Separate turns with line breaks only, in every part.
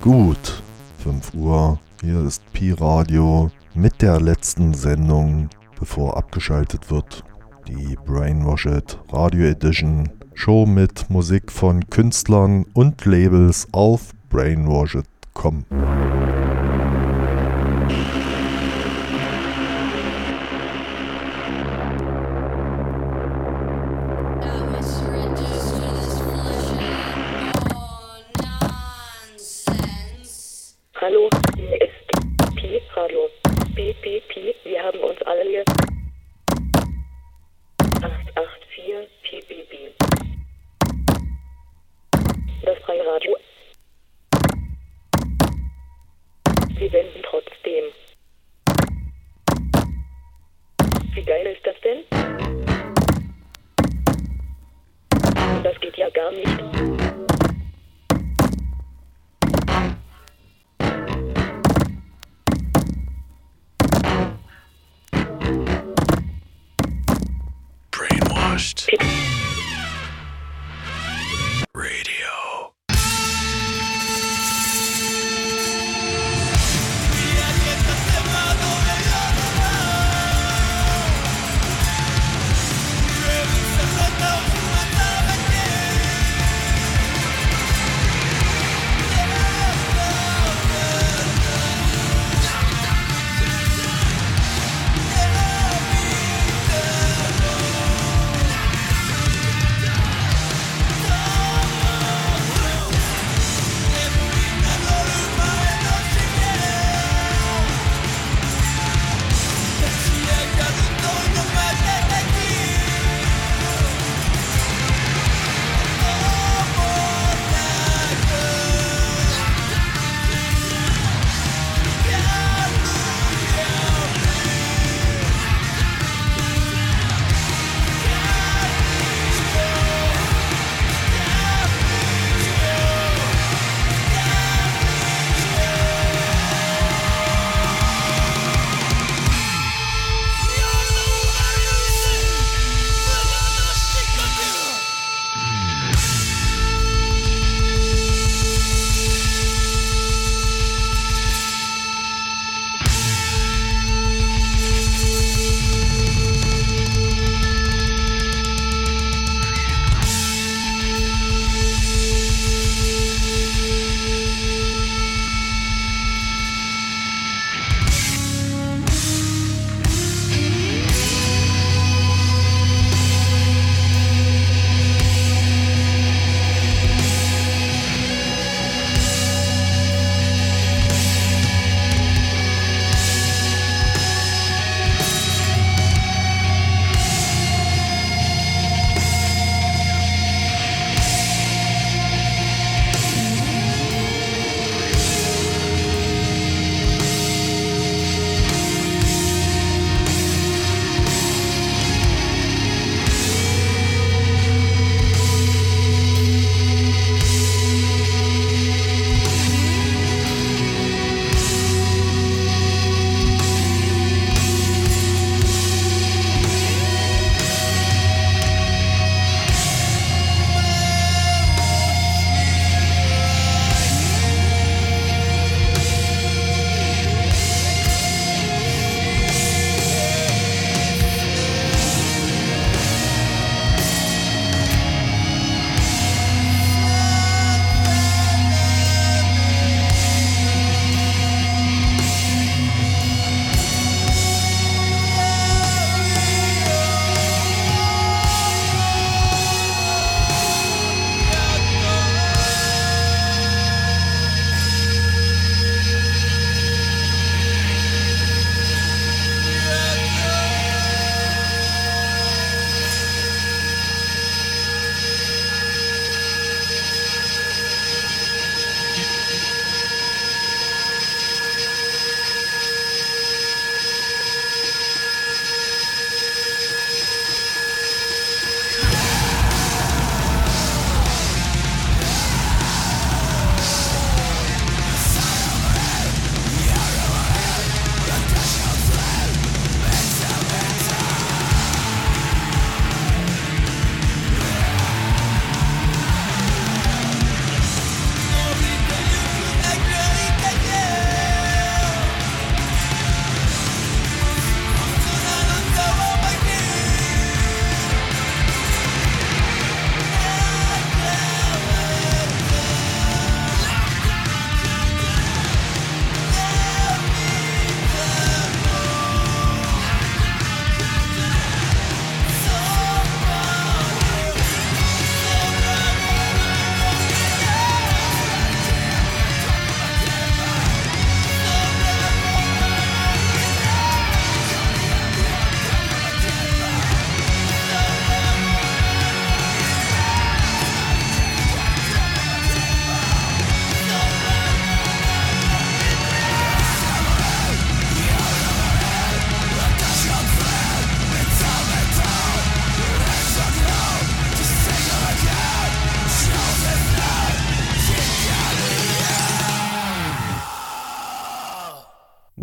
Gut, 5 Uhr, hier ist Pi Radio mit der letzten Sendung, bevor abgeschaltet wird. Die Brainwashed Radio Edition Show mit Musik von Künstlern und Labels auf brainwashed.com.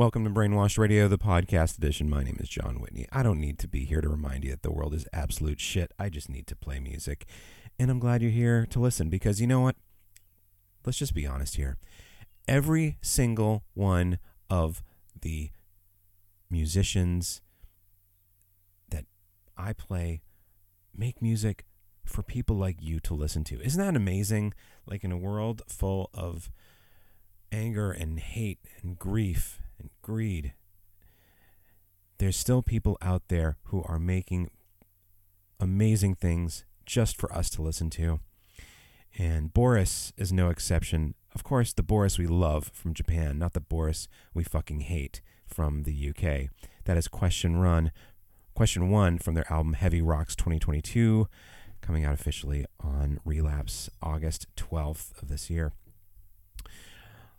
Welcome to Brainwashed Radio, the podcast edition. My name is Jon Whitney. I don't need to be here to remind you that the world is absolute shit. I just need to play music. And I'm glad you're here to listen because you know what? Let's just be honest here. Every single one of the musicians that I play make music for people like you to listen to. Isn't that amazing? Like in a world full of anger and hate and grief greed, there's still people out there who are making amazing things just for us to listen to. And Boris is no exception. Of course, the Boris we love from Japan, not the Boris we fucking hate from the UK. That is Question Run, Question One from their album Heavy Rocks 2022, coming out officially on Relapse August 12th of this year.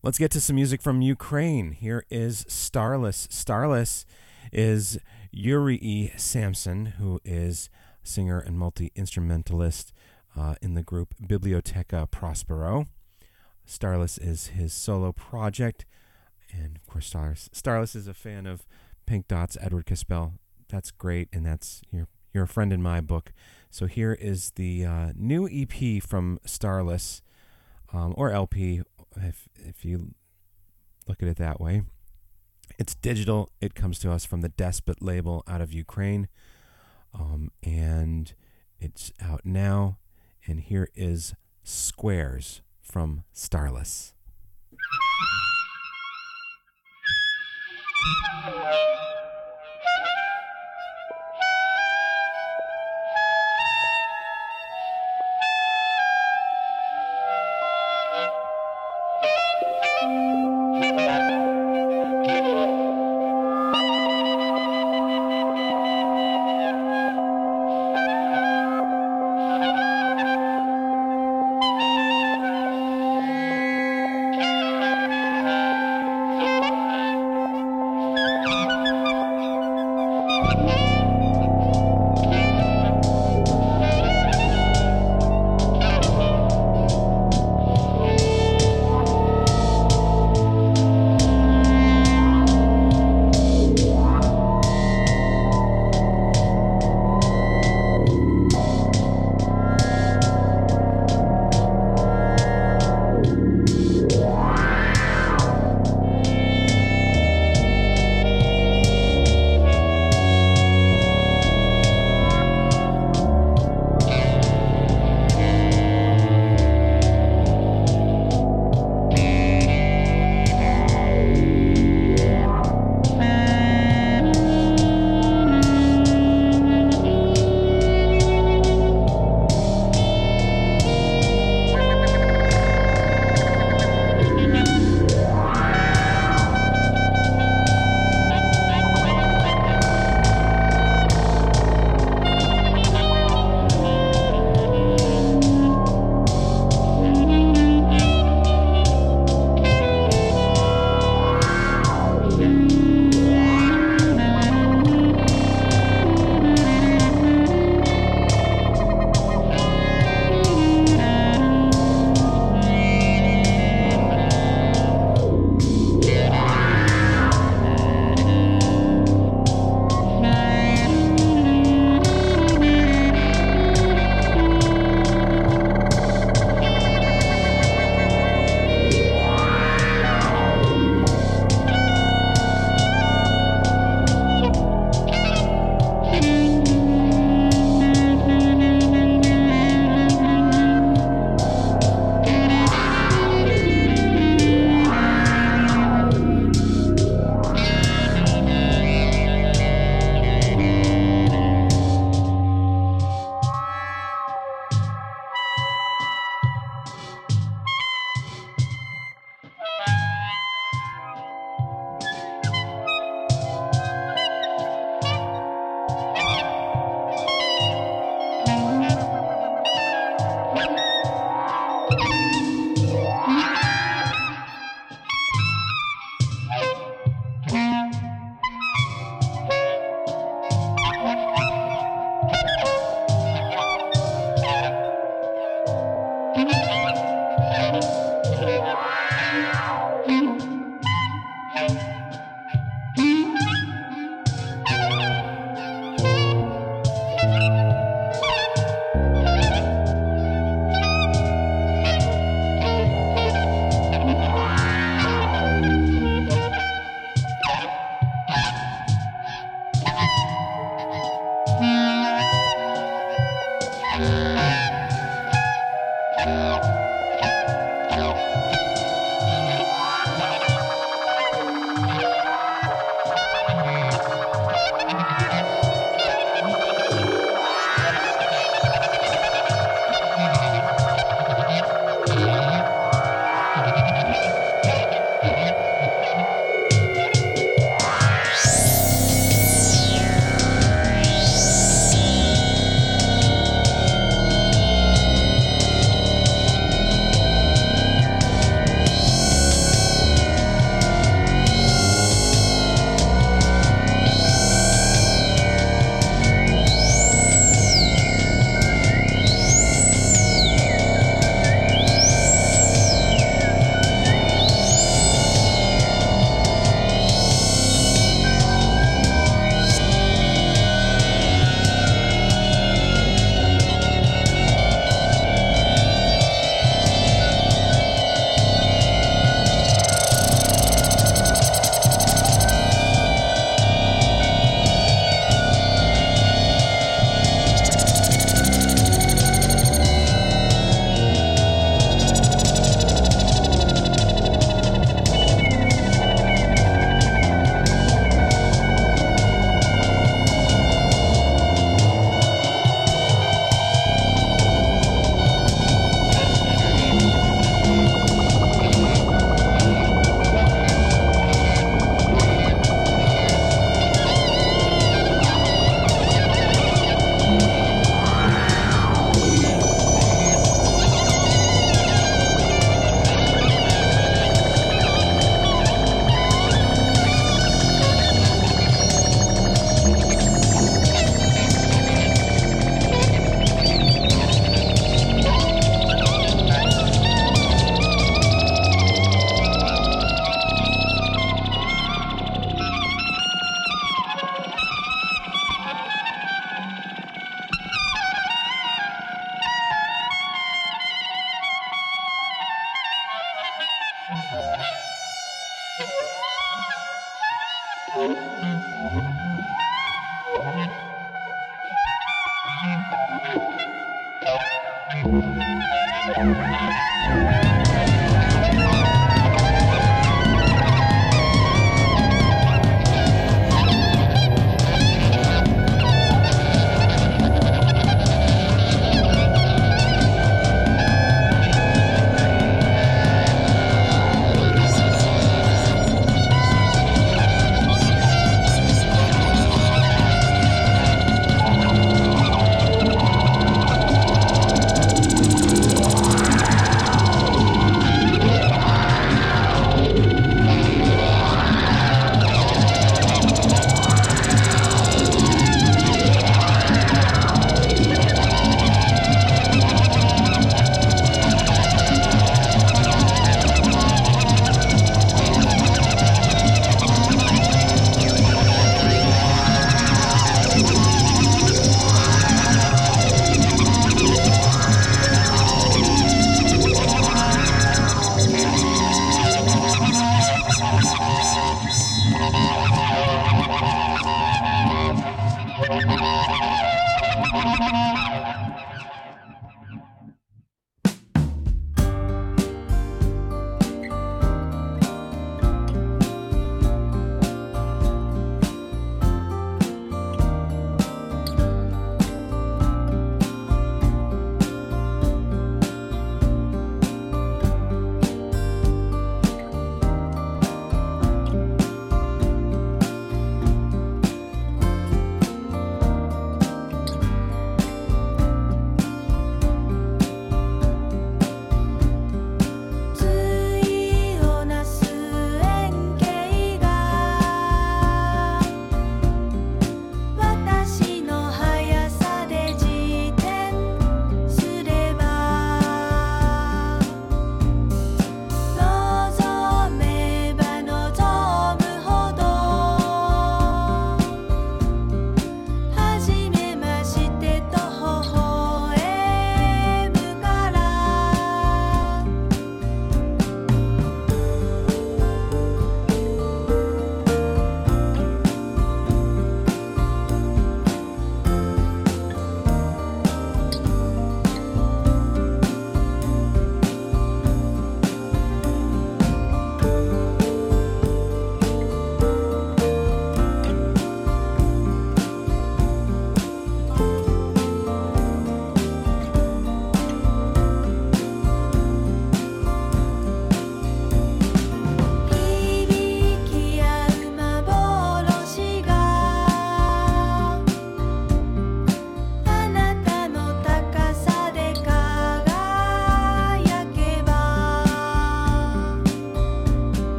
Let's get to some music from Ukraine. Here is Starless. Starless is Yuri Samson, who is singer and multi instrumentalist uh, in the group Biblioteca Prospero. Starless is his solo project. And of course, Starless, Starless is a fan of Pink Dots, Edward Ka-Spel. That's great, and that's you're, you're a friend in my book. So here is the uh, new EP from Starless, um, or LP, if if you look at it that way. It's digital. It comes to us from the Despot label out of Ukraine, um, and it's out now. And here is Squares from Starless.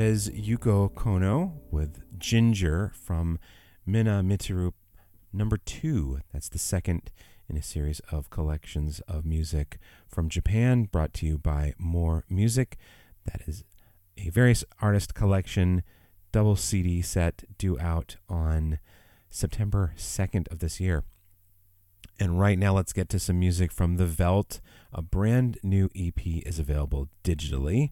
That is Yuko Kono with Ginger from Minna Miteru number two. That's the second in a series of collections of music from Japan brought to you by Morr Music. That is a various artist collection double CD set due out on September 2nd of this year. And right now, let's get to some music from The Veldt. A brand new EP is available digitally.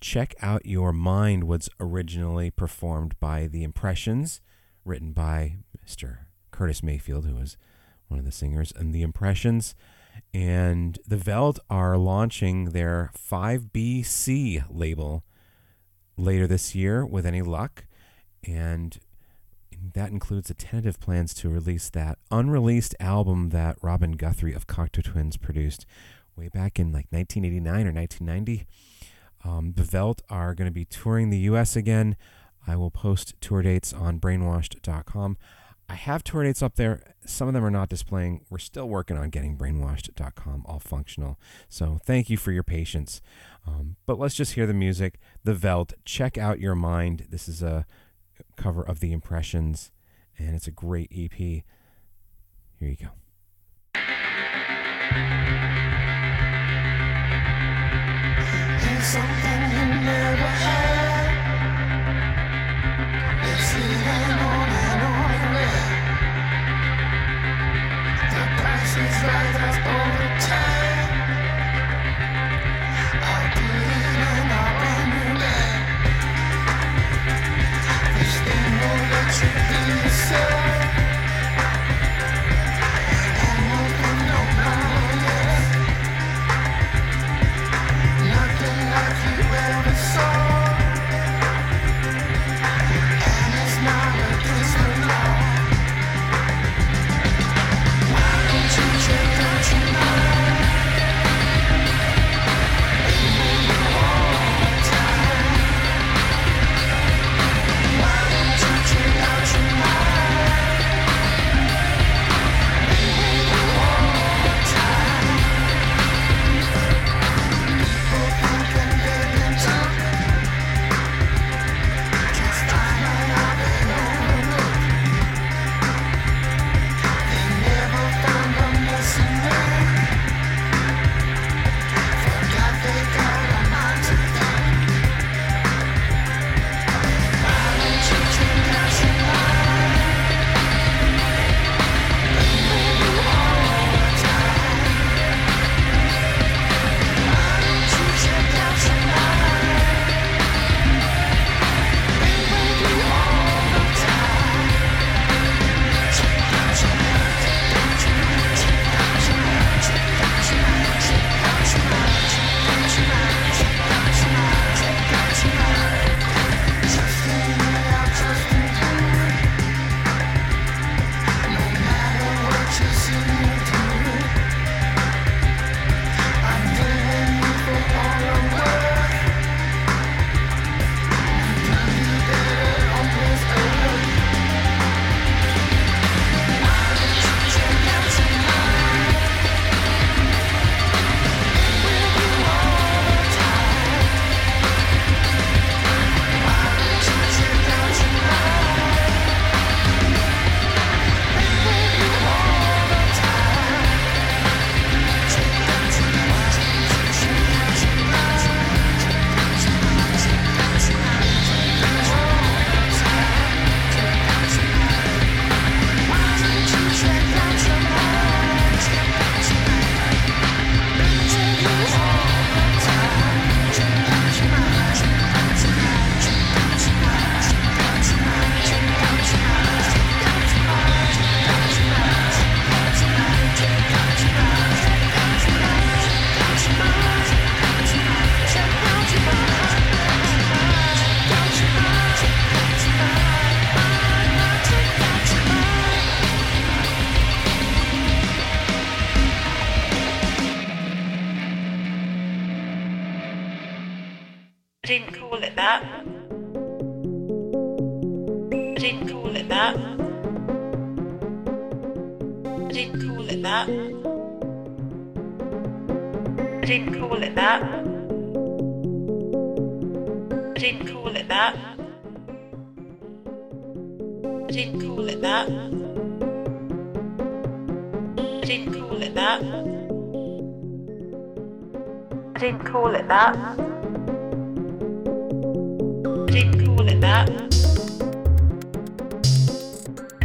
Check Out Your Mind was originally performed by The Impressions, written by Mr. Curtis Mayfield, who was one of the singers in The Impressions. And The Veldt are launching their 5BC label later this year with any luck. And that includes the tentative plans to release that unreleased album that Robin Guthrie of Cocteau Twins produced way back in like 1989 or 1990. Um, the Veldt are going to be touring the U.S. again. I will post tour dates on brainwashed.com. I have tour dates up there. Some of them are not displaying. We're still working on getting brainwashed.com all functional. So thank you for your patience. Um, but let's just hear the music. The Veldt. Check out your mind. This is a cover of The Impressions, and it's a great EP. Here you go.
Something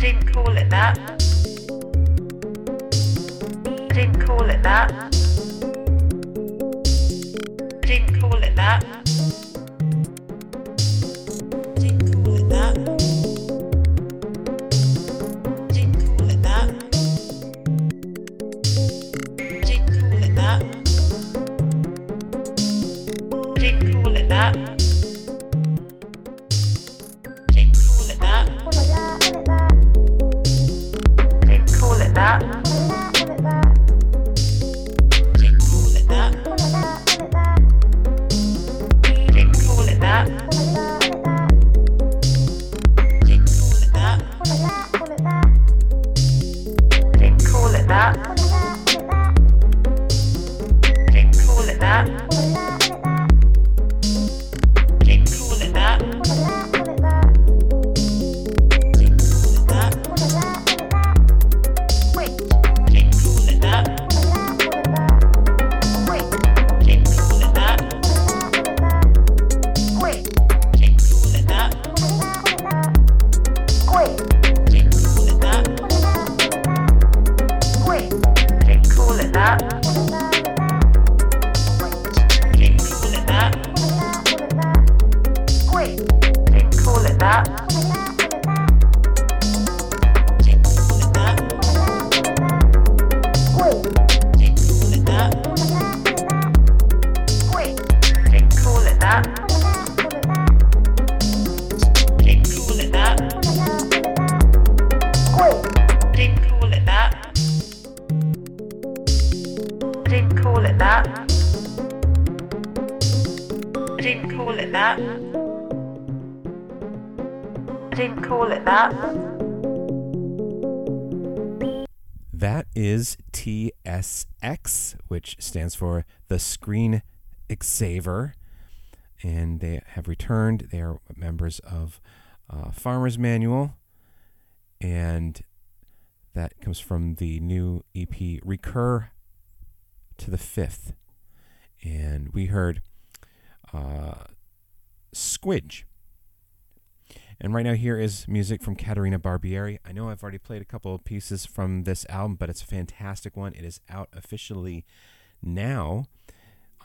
didn't call it that. I didn't call it that. Didn't call it that. I didn't call it that. That
is TSX, which stands for the Screen Xaver. And they have returned. They are members of uh, Farmer's Manual. And that comes from the new EP Recur to the Fifth. And we heard uh, Squidge. And right now, here is music from Caterina Barbieri. I know I've already played a couple of pieces from this album, but it's a fantastic one. It is out officially now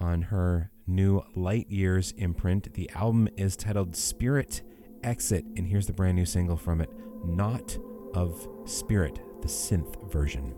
on her new Light Years imprint. The album is titled Spirit Exit, and here's the brand new single from it Knot of Spirit, the synth version.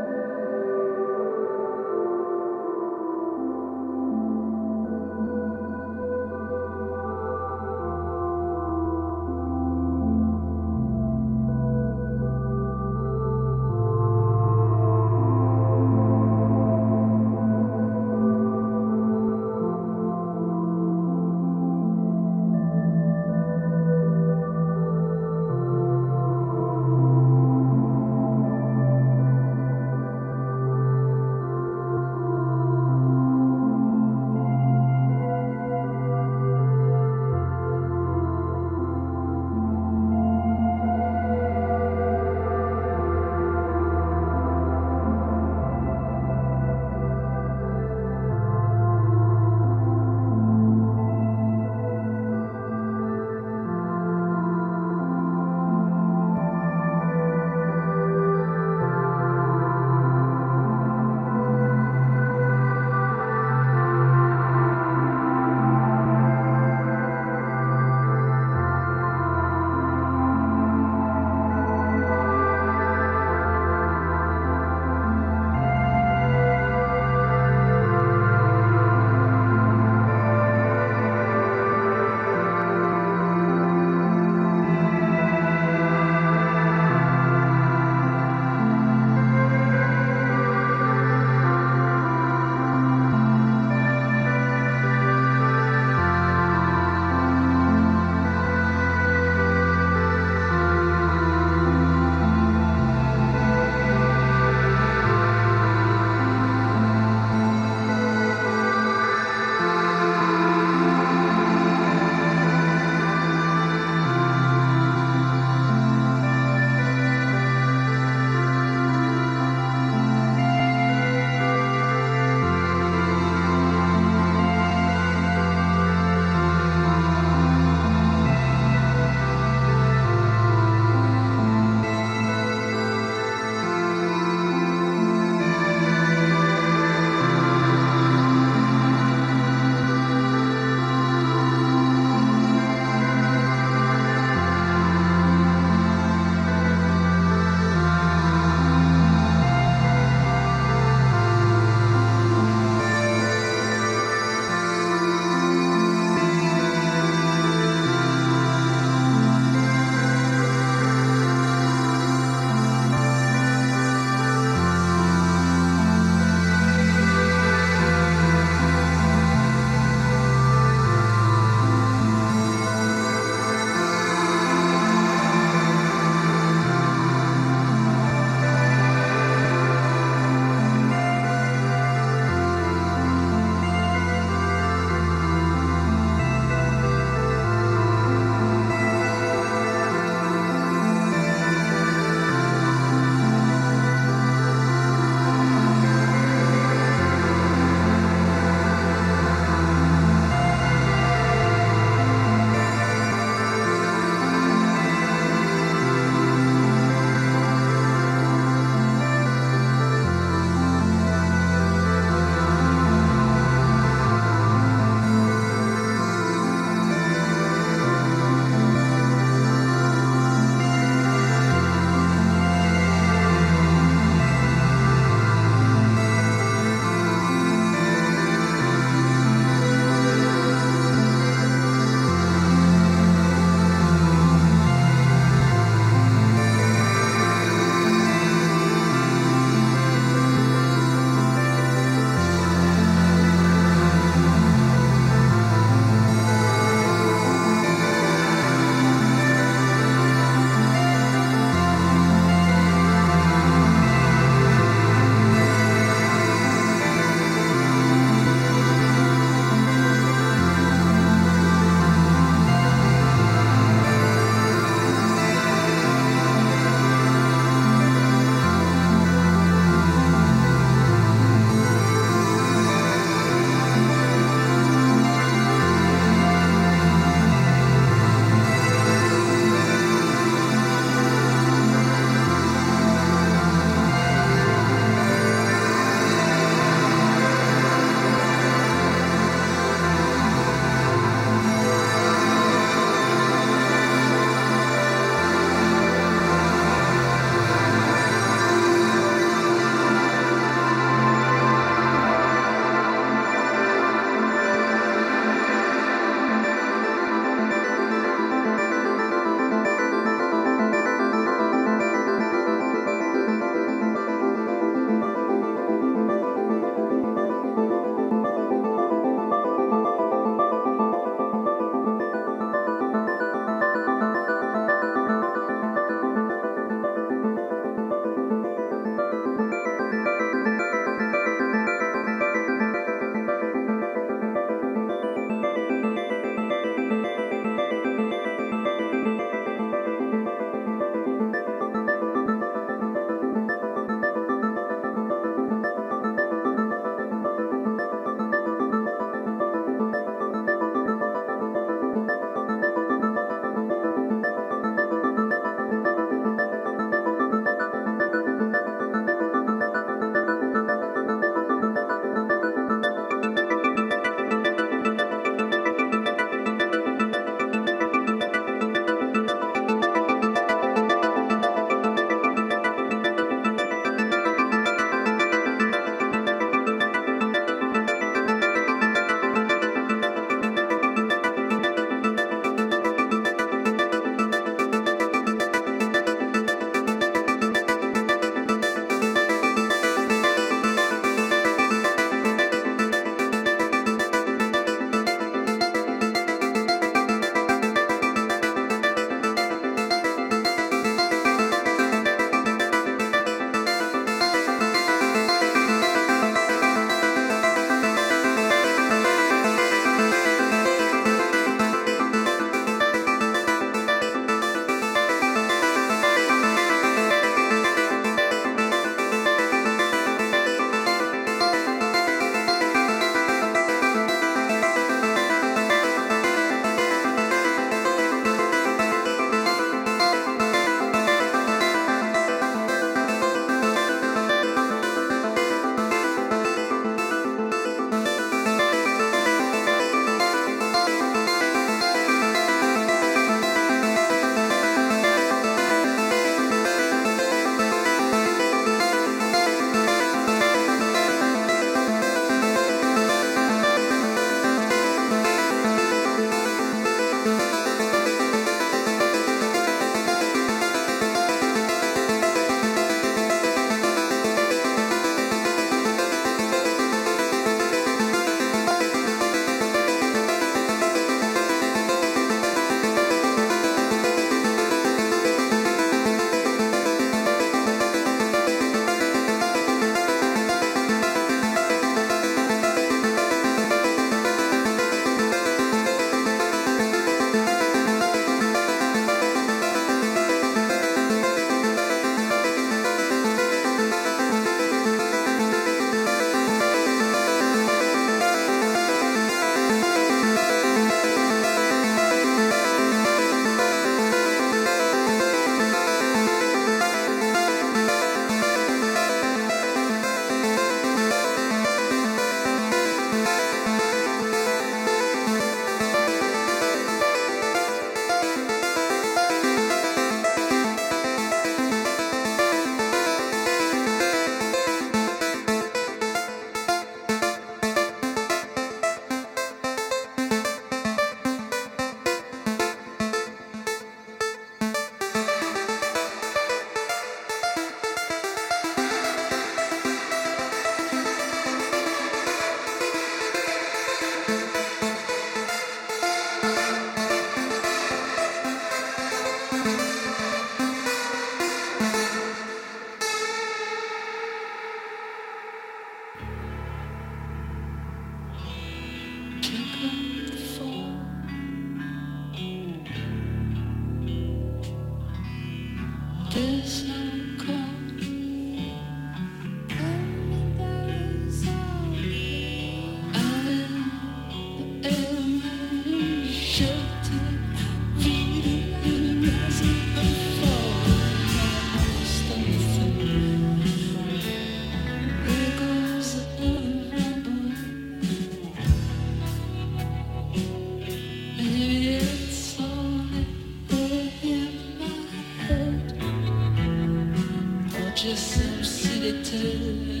to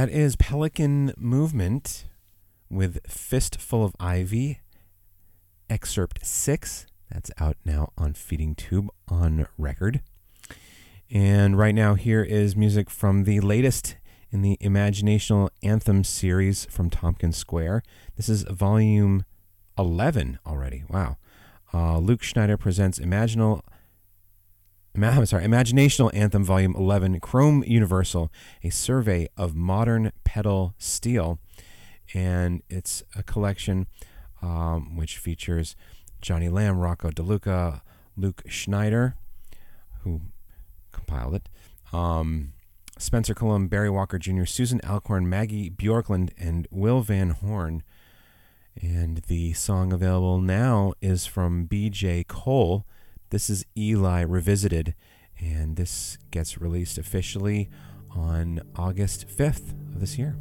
That
is Pelican Movement with Fistful of Ivy, excerpt six. That's out now on Feeding Tube on record. And right now, here is music from the latest in the Imaginational Anthem series from Tompkins Square. This is volume 11 already. Wow. Uh, Luke Schneider presents Imaginal. I'm sorry, Imaginational Anthem Volume 11, Chrome Universal, a survey of modern pedal steel. And it's a collection um, which features Jonny Lam, Rocco DeLuca, Luke Schneider, who compiled it, um, Spencer Cullum, Barry Walker Jr., Susan Alcorn, Maggie Bjorklund, and Will Van Horn. And the song available now is from BJ Cole. This is Ely Revisited, and this gets released officially on August 5th of this year.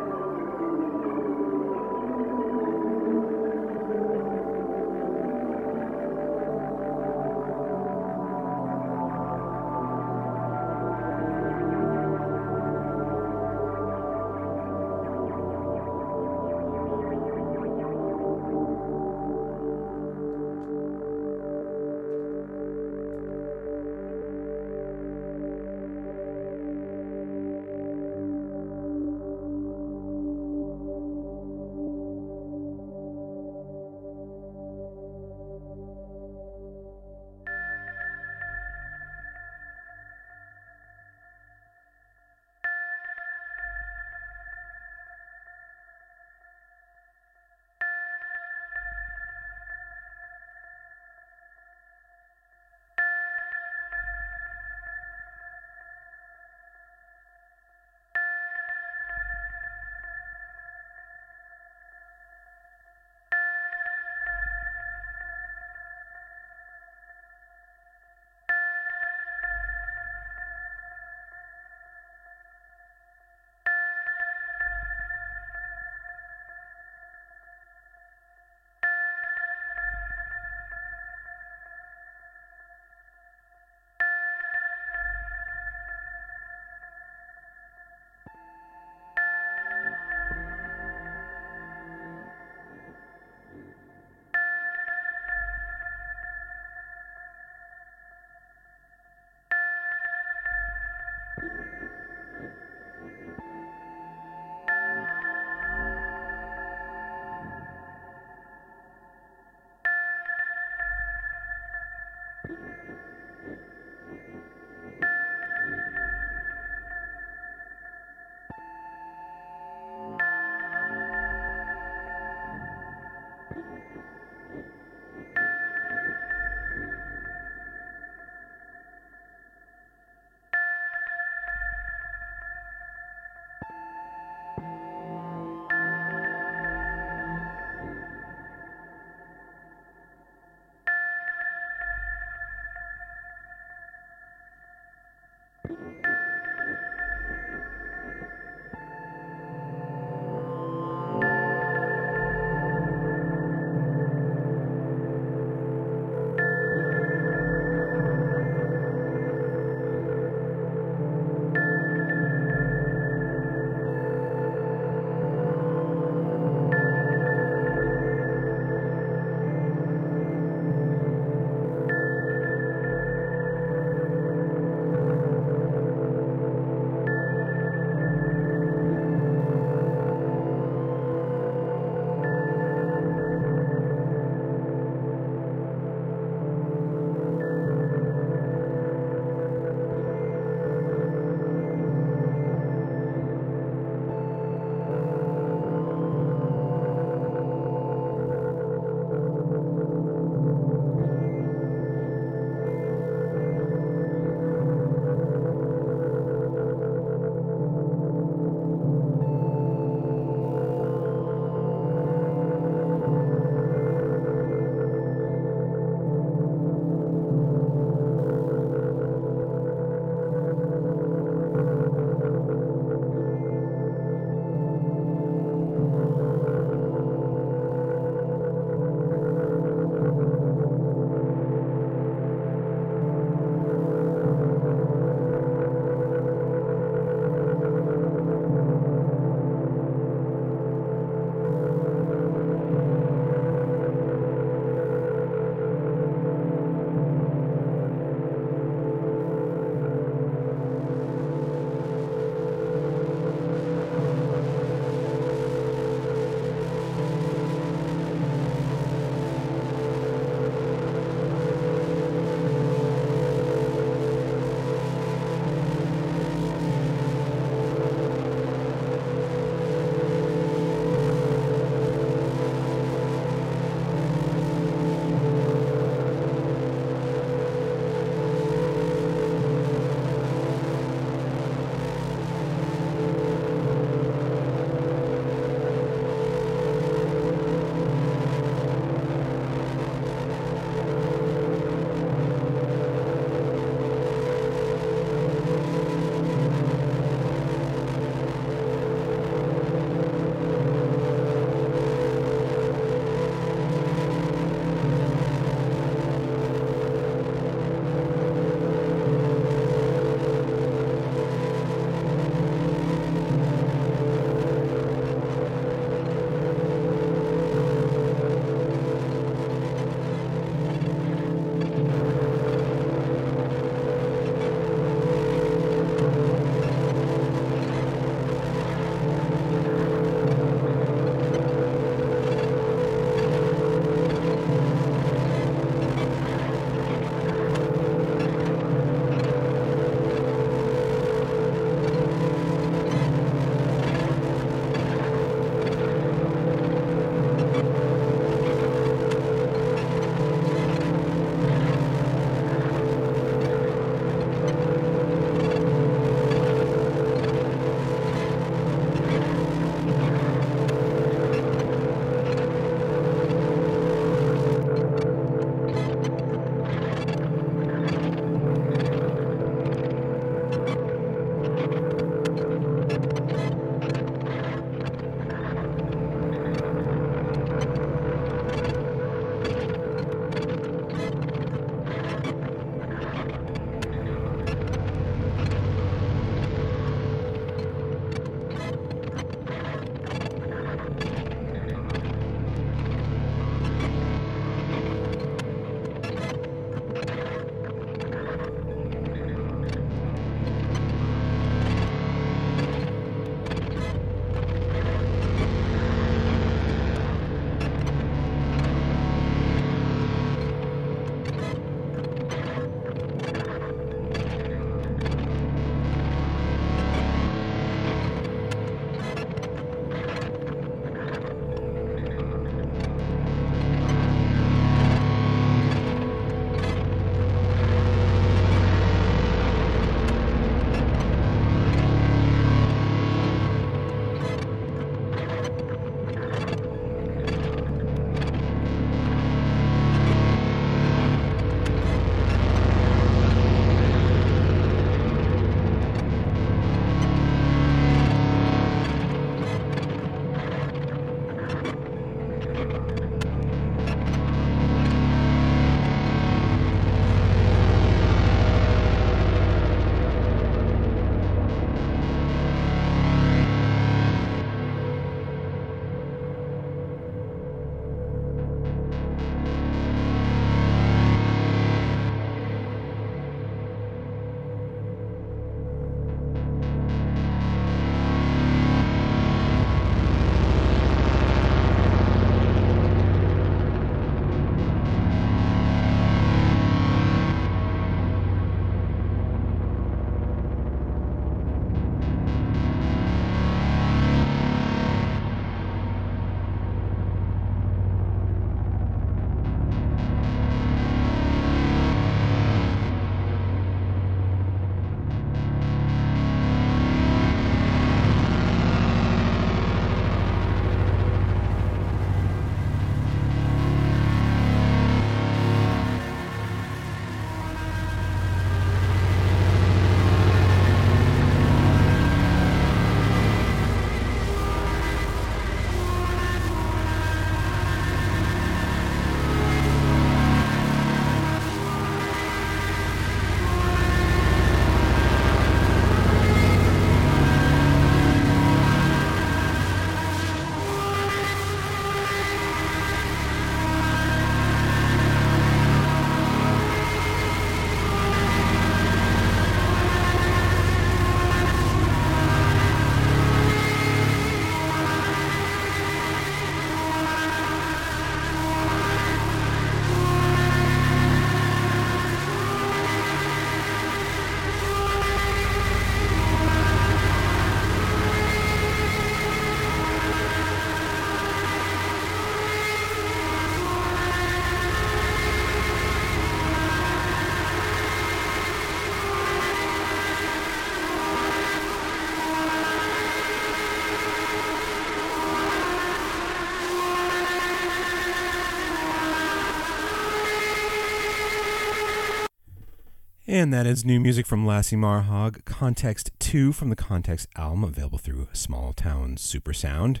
And that is new music from Lasse Marhaug, Context 2 from the Context album, available through Smalltown Supersound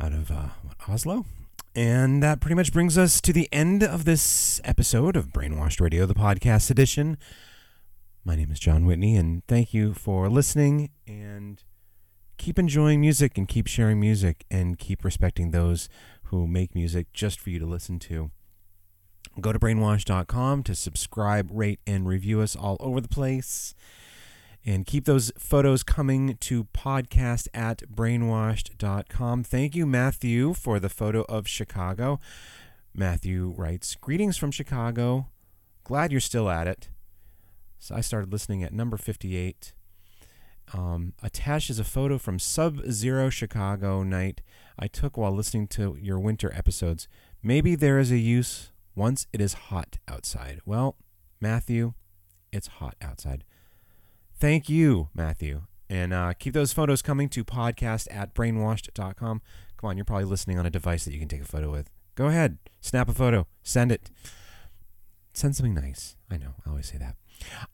out of uh, Oslo. And that pretty much brings us to the end of this episode of Brainwashed Radio, the podcast edition. My name is Jon Whitney, and thank you for listening. And keep enjoying music and keep sharing music and keep respecting those who make music just for you to listen to. Go to brainwashed.com to subscribe, rate, and review us all over the place. And keep those photos coming to podcast at brainwashed.com. Thank you, Matthew, for the photo of Chicago. Matthew writes Greetings from Chicago. Glad you're still at it. So I started listening at number 58. Um, attached is a photo from Sub Zero Chicago night I took while listening to your winter episodes. Maybe there is a use once it is hot outside. Well, Matthew, it's hot outside. Thank you, Matthew. And uh, keep those photos coming to podcast at brainwashed.com. Come on, you're probably listening on a device that you can take a photo with. Go ahead, snap a photo, send it. Send something nice. I know, I always say that.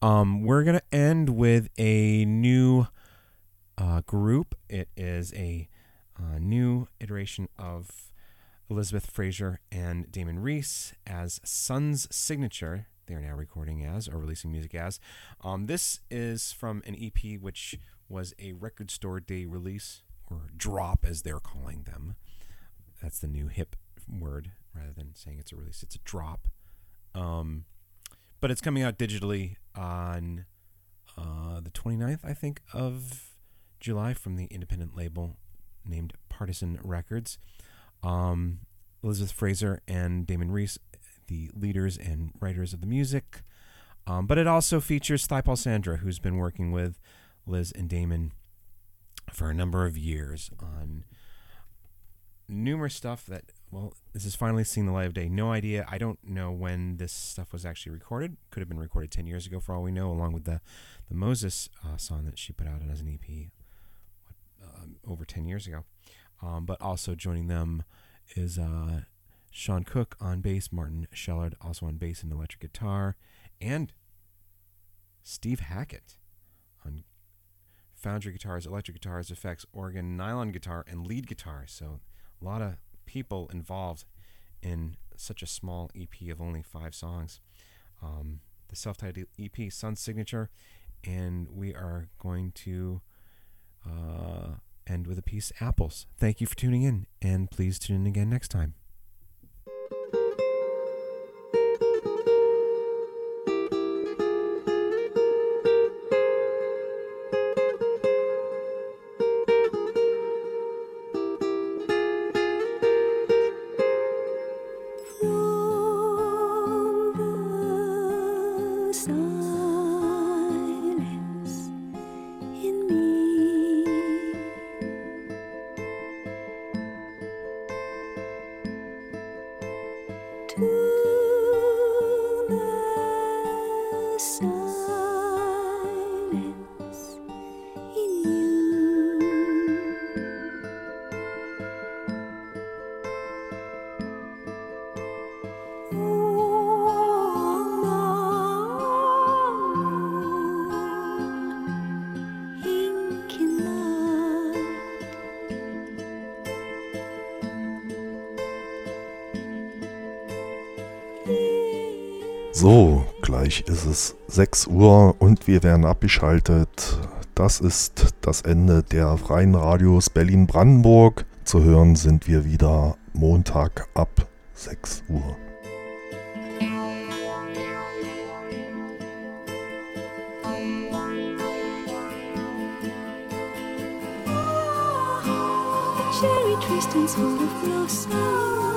Um, we're going to end with a new uh, group. It is a uh, new iteration of Elizabeth Fraser and Damon Reece as Sun's Signature. They are now recording as or releasing music as. Um, this is from an EP which was a record store day release or drop as they're calling them. That's the new hip word rather than saying it's a release. It's a drop. Um, but it's coming out digitally on uh, the 29th, I think, of July from the independent label named Partisan Records. Um, Elizabeth Fraser and Damon Reece, the leaders and writers of the music. Um, but it also features Thipal Sandra, who's been working with Liz and Damon for a number of years on numerous stuff that, well, this is finally seeing the light of day. No idea. I don't know when this stuff was actually recorded. Could have been recorded 10 years ago, for all we know, along with the, the Moses uh, song that she put out as an EP um, over 10 years ago. Um, but also joining them is uh, Sean Cook on bass, Martin Shellard also on bass and electric guitar, and Steve Hackett on Foundry guitars, electric guitars, effects, organ, nylon guitar, and lead guitar. So a lot of people involved in such a small EP of only five songs. Um, the self-titled EP, Sun's Signature, and we are going to uh, end with a piece, Apples. Thank you for tuning in, and please tune in again next time.
To
gleich ist es 6 Uhr und wir werden abgeschaltet. Das ist das Ende der freien Radios Berlin-Brandenburg. Zu hören sind wir wieder Montag ab 6 Uhr.
Cherry tree full of blossom.